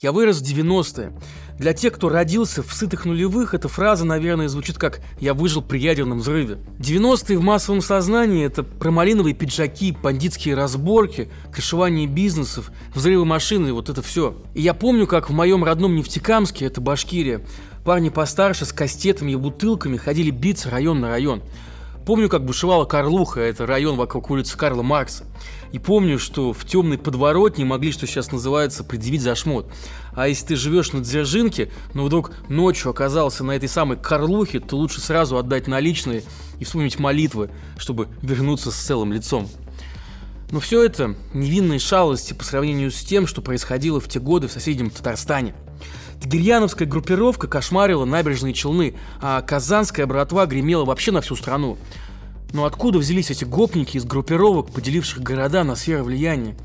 Я вырос в 90-е. Для тех, кто родился в сытых нулевых, эта фраза, наверное, звучит как «я выжил при ядерном взрыве». 90-е в массовом сознании – это промалиновые пиджаки, бандитские разборки, крышевание бизнесов, взрывы машины, вот это все. И я помню, как в моем родном Нефтекамске, это Башкирия, парни постарше с кастетами и бутылками ходили биться район на район. Помню, как бушевала Карлуха, это район вокруг улицы Карла Маркса. И помню, что в темной подворотне могли, что сейчас называется, предъявить за шмот. А если ты живешь на Дзержинке, но вдруг ночью оказался на этой самой Карлухе, то лучше сразу отдать наличные и вспомнить молитвы, чтобы вернуться с целым лицом. Но все это невинные шалости по сравнению с тем, что происходило в те годы в соседнем Татарстане. Тагирьяновская группировка кошмарила набережные Челны, а казанская братва гремела вообще на всю страну. Но откуда взялись эти гопники из группировок, поделивших города на сферы влияния?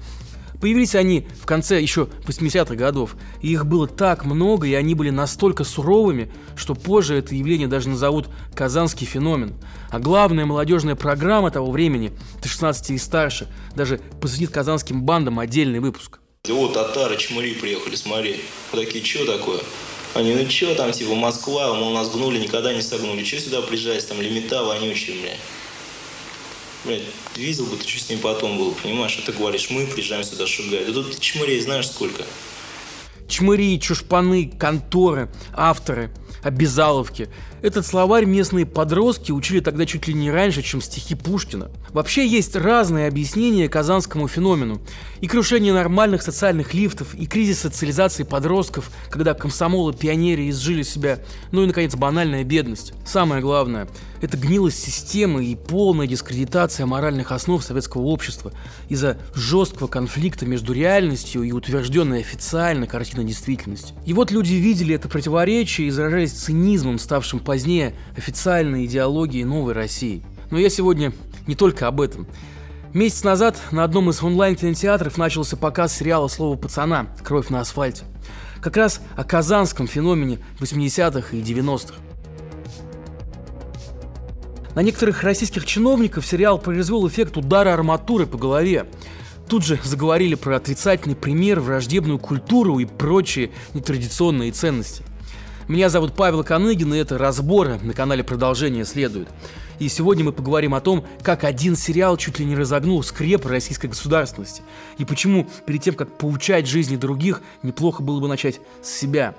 Появились они в конце еще 80-х годов, и их было так много, и они были настолько суровыми, что позже это явление даже назовут «казанский феномен». А главная молодежная программа того времени, ты 16 и старше, даже посвятит казанским бандам отдельный выпуск. Вот татары, чмыри приехали, смотри. Такие, что такое? Они, ну что там, типа, Москва, мол, нас гнули, никогда не согнули. Что сюда приезжаете, там, лимита вонючие, бля. Блядь, видел бы ты, что с ним потом было, понимаешь? А ты говоришь, мы приезжаем сюда шугать. Да тут чмырей знаешь сколько? Чмыри, чушпаны, конторы, авторы, обязаловки. Этот словарь местные подростки учили тогда чуть ли не раньше, чем стихи Пушкина. Вообще есть разные объяснения казанскому феномену. И крушение нормальных социальных лифтов, и кризис социализации подростков, когда комсомолы, пионеры изжили себя, ну и, наконец, банальная бедность. Самое главное – это гнилость системы и полная дискредитация моральных основ советского общества из-за жесткого конфликта между реальностью и утвержденной официально картиной действительности. И вот люди видели это противоречие и заражались цинизмом, ставшим позднее официальной идеологией новой России. Но я сегодня не только об этом. Месяц назад на одном из онлайн-кинотеатров начался показ сериала «Слово пацана. Кровь на асфальте». Как раз о казанском феномене 80-х и 90-х. На некоторых российских чиновников сериал произвел эффект удара арматуры по голове. Тут же заговорили про отрицательный пример, враждебную культуру и прочие нетрадиционные ценности. Меня зовут Павел Коныгин, и это «Разборы» на канале «Продолжение следует». И сегодня мы поговорим о том, как один сериал чуть ли не разогнул скреп российской государственности. И почему перед тем, как поучать жизни других, неплохо было бы начать с себя.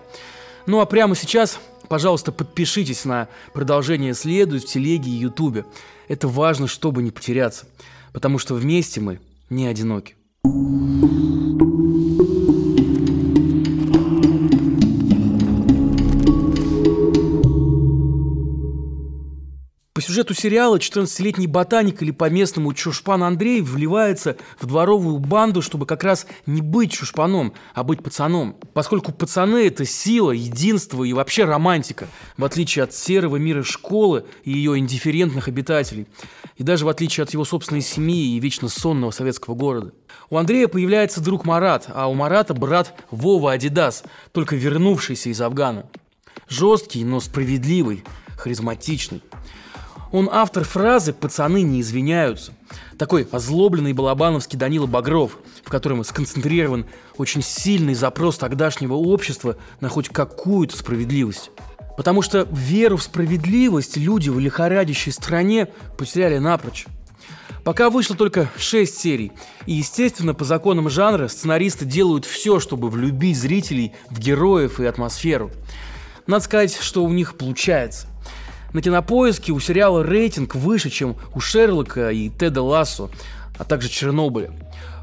Ну а прямо сейчас Пожалуйста, подпишитесь на продолжение следует в телеге и ютубе. Это важно, чтобы не потеряться, потому что вместе мы не одиноки. Сюжету сериала 14-летний ботаник или по-местному Чушпан Андрей вливается в дворовую банду, чтобы как раз не быть чушпаном, а быть пацаном. Поскольку пацаны – это сила, единство и вообще романтика, в отличие от серого мира школы и ее индифферентных обитателей, и даже в отличие от его собственной семьи и вечно сонного советского города. У Андрея появляется друг Марат, а у Марата брат Вова Адидас, только вернувшийся из Афгана. Жесткий, но справедливый, харизматичный. Он автор фразы «пацаны не извиняются». Такой озлобленный балабановский Данила Багров, в котором сконцентрирован очень сильный запрос тогдашнего общества на хоть какую-то справедливость. Потому что веру в справедливость люди в лихорадящей стране потеряли напрочь. Пока вышло только 6 серий, и, естественно, по законам жанра сценаристы делают все, чтобы влюбить зрителей в героев и атмосферу. Надо сказать, что у них получается. На кинопоиске у сериала рейтинг выше, чем у Шерлока и Теда Лассо, а также Чернобыля.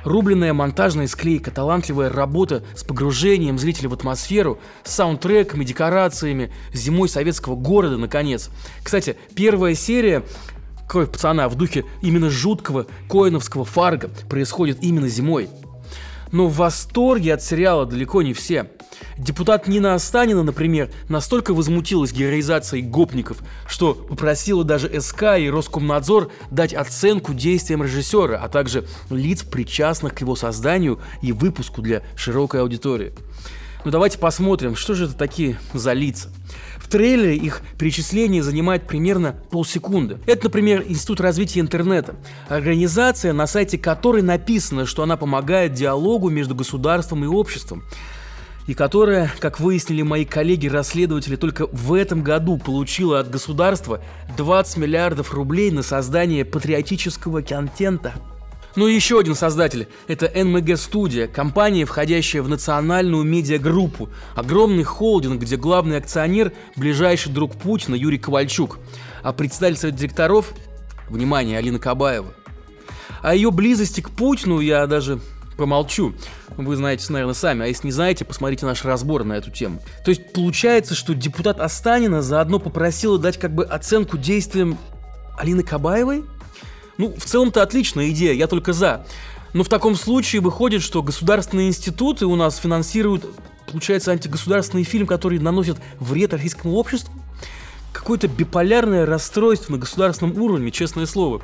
Рубленная монтажная склейка, талантливая работа с погружением зрителя в атмосферу, с саундтреками, декорациями, зимой советского города, наконец. Кстати, первая серия «Кровь пацана» в духе именно жуткого коиновского фарга происходит именно зимой. Но в восторге от сериала далеко не все. Депутат Нина Останина, например, настолько возмутилась героизацией гопников, что попросила даже СК и Роскомнадзор дать оценку действиям режиссера, а также лиц, причастных к его созданию и выпуску для широкой аудитории. Ну давайте посмотрим, что же это такие за лица. В трейлере их перечисление занимает примерно полсекунды. Это, например, Институт развития интернета. Организация, на сайте которой написано, что она помогает диалогу между государством и обществом. и которая, как выяснили мои коллеги-расследователи, только в этом году получила от государства 20 миллиардов рублей на создание патриотического контента. Ну и еще один создатель – это NMG Studio, компания, входящая в национальную медиагруппу, огромный холдинг, где главный акционер – ближайший друг Путина Юрий Ковальчук, а председатель совета директоров – внимание, Алина Кабаева. О ее близости к Путину я даже помолчу. Вы знаете, наверное, сами. А если не знаете, посмотрите наш разбор на эту тему. То есть получается, что депутат Останина заодно попросила дать как бы оценку действиям Алины Кабаевой? Ну, в целом-то отличная идея, я только за. Но в таком случае выходит, что государственные институты у нас финансируют, получается, антигосударственный фильм, который наносит вред российскому обществу? Какое-то биполярное расстройство на государственном уровне, честное слово.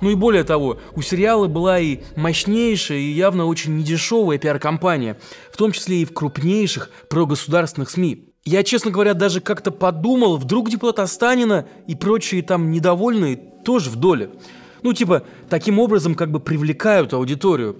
Ну и более того, у сериала была и мощнейшая, и явно очень недешевая пиар-компания, в том числе и в крупнейших прогосударственных СМИ. Я, честно говоря, даже как-то подумал, вдруг депутат Останина и прочие там недовольные тоже в доле. Ну, типа, таким образом как бы привлекают аудиторию.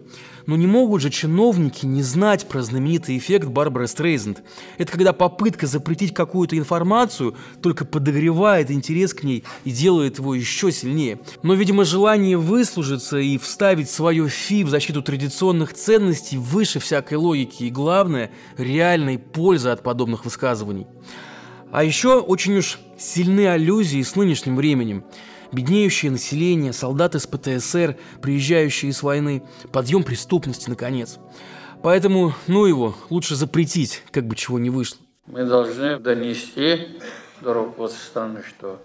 Но не могут же чиновники не знать про знаменитый эффект Барбары Стрейзенд. Это когда попытка запретить какую-то информацию только подогревает интерес к ней и делает его еще сильнее. Но, видимо, желание выслужиться и вставить свое фи в защиту традиционных ценностей выше всякой логики и, главное, реальной пользы от подобных высказываний. А еще очень уж сильны аллюзии с нынешним временем беднеющее население, солдаты с ПТСР, приезжающие с войны, подъем преступности, наконец. Поэтому, ну его, лучше запретить, как бы чего не вышло. Мы должны донести до руководства страны, что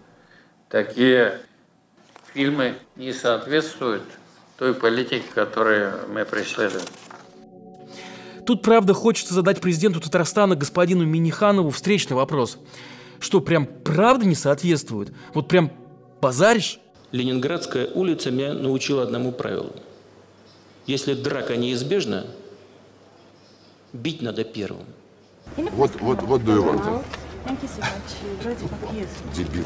такие фильмы не соответствуют той политике, которую мы преследуем. Тут, правда, хочется задать президенту Татарстана господину Миниханову встречный вопрос. Что, прям правда не соответствует? Вот прям Базаришь? Ленинградская улица меня научила одному правилу. Если драка неизбежна, бить надо первым. Вот, вот, вот do you Дебилы.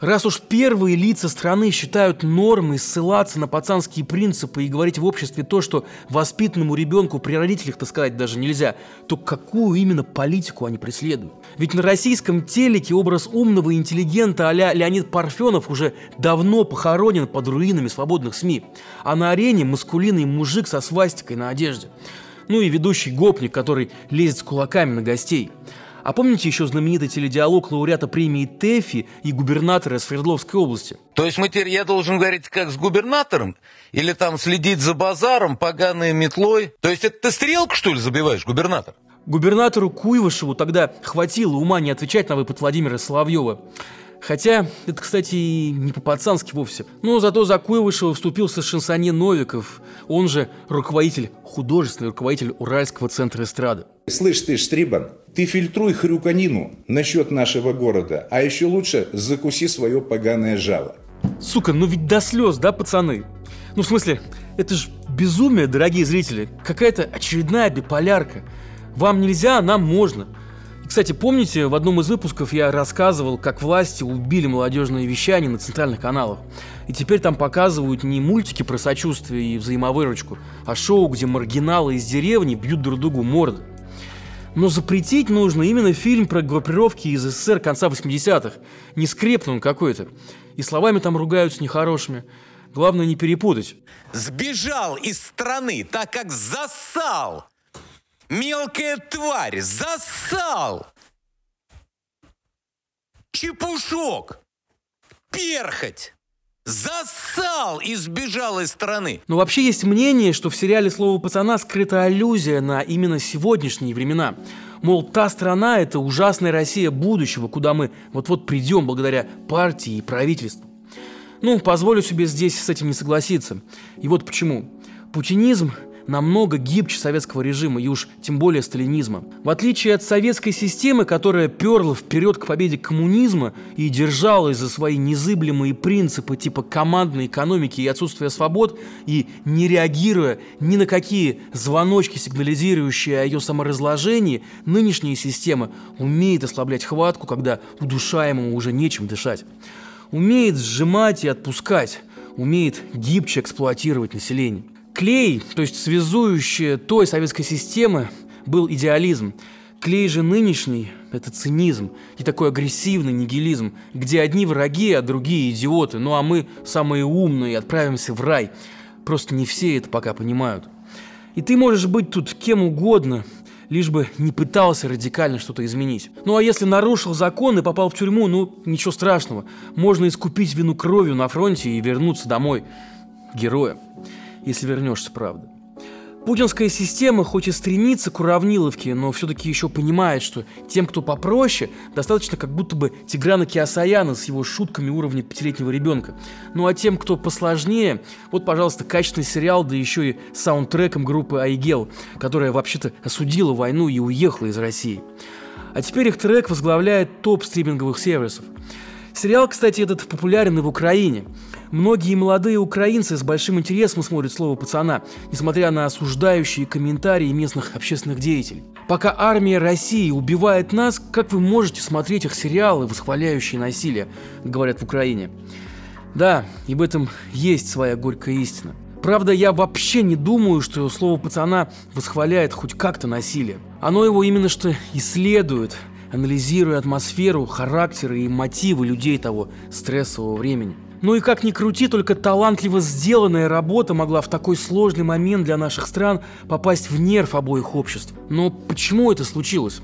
Раз уж первые лица страны считают нормой ссылаться на пацанские принципы и говорить в обществе то, что воспитанному ребенку при родителях, так сказать, даже нельзя, то какую именно политику они преследуют? Ведь на российском телеке образ умного интеллигента а Леонид Парфенов уже давно похоронен под руинами свободных СМИ, а на арене маскулинный мужик со свастикой на одежде. Ну и ведущий гопник, который лезет с кулаками на гостей – а помните еще знаменитый теледиалог лауреата премии ТЭФИ и губернатора Свердловской области? То есть мы теперь, я должен говорить как с губернатором? Или там следить за базаром, поганой метлой? То есть это ты стрелку, что ли, забиваешь, губернатор? Губернатору Куйвышеву тогда хватило ума не отвечать на выпад Владимира Соловьева. Хотя, это, кстати, не по-пацански вовсе. Но зато за Куйвышева вступился шансонье Новиков, он же руководитель, художественный руководитель Уральского центра эстрады. Слышь ты, Штрибан, ты фильтруй хрюканину насчет нашего города, а еще лучше закуси свое поганое жало. Сука, ну ведь до слез, да, пацаны? Ну, в смысле, это же безумие, дорогие зрители. Какая-то очередная биполярка. Вам нельзя, а нам можно. Кстати, помните, в одном из выпусков я рассказывал, как власти убили молодежное вещание на центральных каналах. И теперь там показывают не мультики про сочувствие и взаимовыручку, а шоу, где маргиналы из деревни бьют друг другу морды. Но запретить нужно именно фильм про группировки из СССР конца 80-х. Не скрепный он какой-то. И словами там ругаются нехорошими. Главное не перепутать. Сбежал из страны, так как засал. Мелкая тварь, засал. Чепушок. Перхоть. Засал и сбежал из страны. Но вообще есть мнение, что в сериале «Слово пацана» скрыта аллюзия на именно сегодняшние времена. Мол, та страна – это ужасная Россия будущего, куда мы вот-вот придем благодаря партии и правительству. Ну, позволю себе здесь с этим не согласиться. И вот почему. Путинизм намного гибче советского режима и уж тем более сталинизма. В отличие от советской системы, которая перла вперед к победе коммунизма и держалась за свои незыблемые принципы типа командной экономики и отсутствия свобод, и не реагируя ни на какие звоночки, сигнализирующие о ее саморазложении, нынешняя система умеет ослаблять хватку, когда удушаемому уже нечем дышать. Умеет сжимать и отпускать, умеет гибче эксплуатировать население. Клей, то есть связующее той советской системы, был идеализм. Клей же нынешний – это цинизм и такой агрессивный нигилизм, где одни враги, а другие идиоты, ну а мы самые умные отправимся в рай. Просто не все это пока понимают. И ты можешь быть тут кем угодно, лишь бы не пытался радикально что-то изменить. Ну а если нарушил закон и попал в тюрьму, ну ничего страшного. Можно искупить вину кровью на фронте и вернуться домой героем, если вернешься, правда. Путинская система хоть и стремится к уравниловке, но все-таки еще понимает, что тем, кто попроще, достаточно как будто бы Тиграна Киасаяна с его шутками уровня пятилетнего ребенка. Ну а тем, кто посложнее, вот, пожалуйста, качественный сериал, да еще и саундтреком группы Айгел, которая вообще-то осудила войну и уехала из России. А теперь их трек возглавляет топ стриминговых сервисов. Сериал, кстати, этот популярен и в Украине. Многие молодые украинцы с большим интересом смотрят слово пацана, несмотря на осуждающие комментарии местных общественных деятелей. Пока армия России убивает нас, как вы можете смотреть их сериалы, восхваляющие насилие, говорят в Украине. Да, и в этом есть своя горькая истина. Правда, я вообще не думаю, что слово пацана восхваляет хоть как-то насилие. Оно его именно что исследует, анализируя атмосферу, характеры и мотивы людей того стрессового времени. Ну и как ни крути, только талантливо сделанная работа могла в такой сложный момент для наших стран попасть в нерв обоих обществ. Но почему это случилось?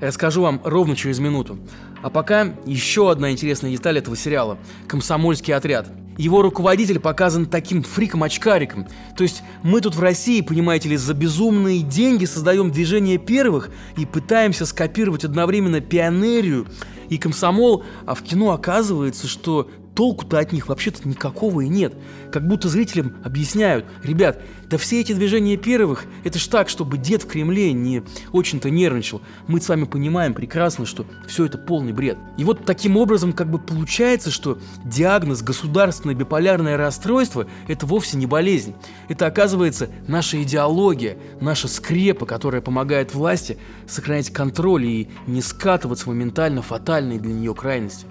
Расскажу вам ровно через минуту. А пока еще одна интересная деталь этого сериала – «Комсомольский отряд». Его руководитель показан таким фриком-очкариком. То есть мы тут в России, понимаете ли, за безумные деньги создаем движение первых и пытаемся скопировать одновременно пионерию и комсомол, а в кино оказывается, что толку-то от них вообще-то никакого и нет. Как будто зрителям объясняют, ребят, да все эти движения первых, это ж так, чтобы дед в Кремле не очень-то нервничал. Мы с вами понимаем прекрасно, что все это полный бред. И вот таким образом как бы получается, что диагноз государственное биполярное расстройство – это вовсе не болезнь. Это оказывается наша идеология, наша скрепа, которая помогает власти сохранять контроль и не скатываться моментально фатальные для нее крайности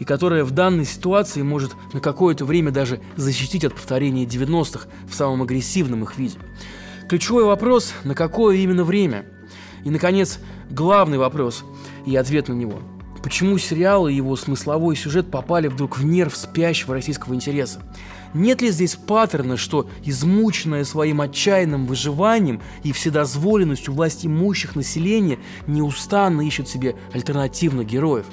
и которая в данной ситуации может на какое-то время даже защитить от повторения 90-х в самом агрессивном их виде. Ключевой вопрос – на какое именно время? И, наконец, главный вопрос и ответ на него. Почему сериал и его смысловой сюжет попали вдруг в нерв спящего российского интереса? Нет ли здесь паттерна, что измученное своим отчаянным выживанием и вседозволенностью власть имущих населения неустанно ищет себе альтернативных героев?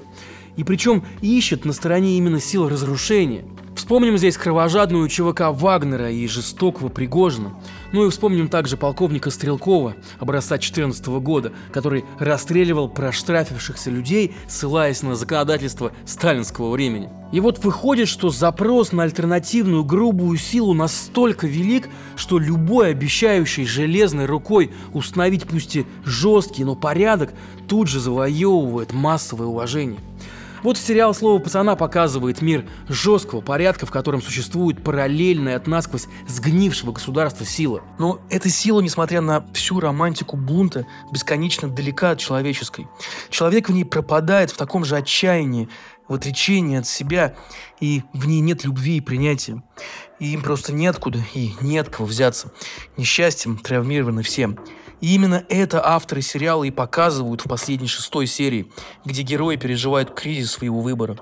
И причем ищет на стороне именно сил разрушения. Вспомним здесь кровожадную ЧВК Вагнера и жестокого Пригожина. Ну и вспомним также полковника Стрелкова, образца 14 года, который расстреливал проштрафившихся людей, ссылаясь на законодательство сталинского времени. И вот выходит, что запрос на альтернативную грубую силу настолько велик, что любой обещающий железной рукой установить пусть и жесткий, но порядок, тут же завоевывает массовое уважение. Вот сериал «Слово пацана» показывает мир жесткого порядка, в котором существует параллельная от насквозь сгнившего государства сила. Но эта сила, несмотря на всю романтику бунта, бесконечно далека от человеческой. Человек в ней пропадает в таком же отчаянии, в отречении от себя, и в ней нет любви и принятия. И им просто неоткуда и не от кого взяться. Несчастьем травмированы все. И именно это авторы сериала и показывают в последней шестой серии, где герои переживают кризис своего выбора.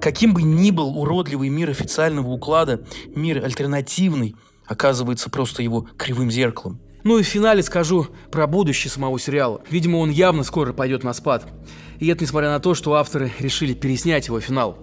Каким бы ни был уродливый мир официального уклада, мир альтернативный оказывается просто его кривым зеркалом. Ну и в финале скажу про будущее самого сериала. Видимо, он явно скоро пойдет на спад. И это несмотря на то, что авторы решили переснять его финал.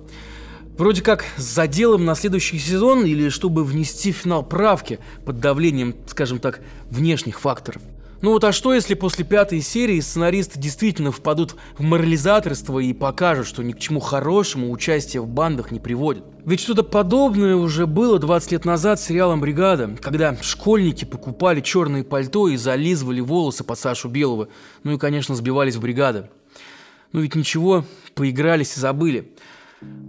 Вроде как с заделом на следующий сезон или чтобы внести финал правки под давлением, скажем так, внешних факторов. Ну вот а что, если после пятой серии сценаристы действительно впадут в морализаторство и покажут, что ни к чему хорошему участие в бандах не приводит? Ведь что-то подобное уже было 20 лет назад с сериалом «Бригада», когда школьники покупали черные пальто и зализывали волосы под Сашу Белого, ну и, конечно, сбивались в бригады. Ну ведь ничего, поигрались и забыли.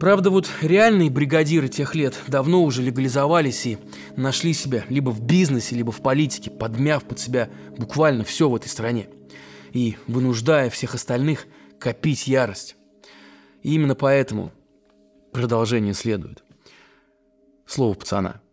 Правда, вот реальные бригадиры тех лет давно уже легализовались и нашли себя либо в бизнесе, либо в политике, подмяв под себя буквально все в этой стране и вынуждая всех остальных копить ярость. И именно поэтому продолжение следует. Слово пацана –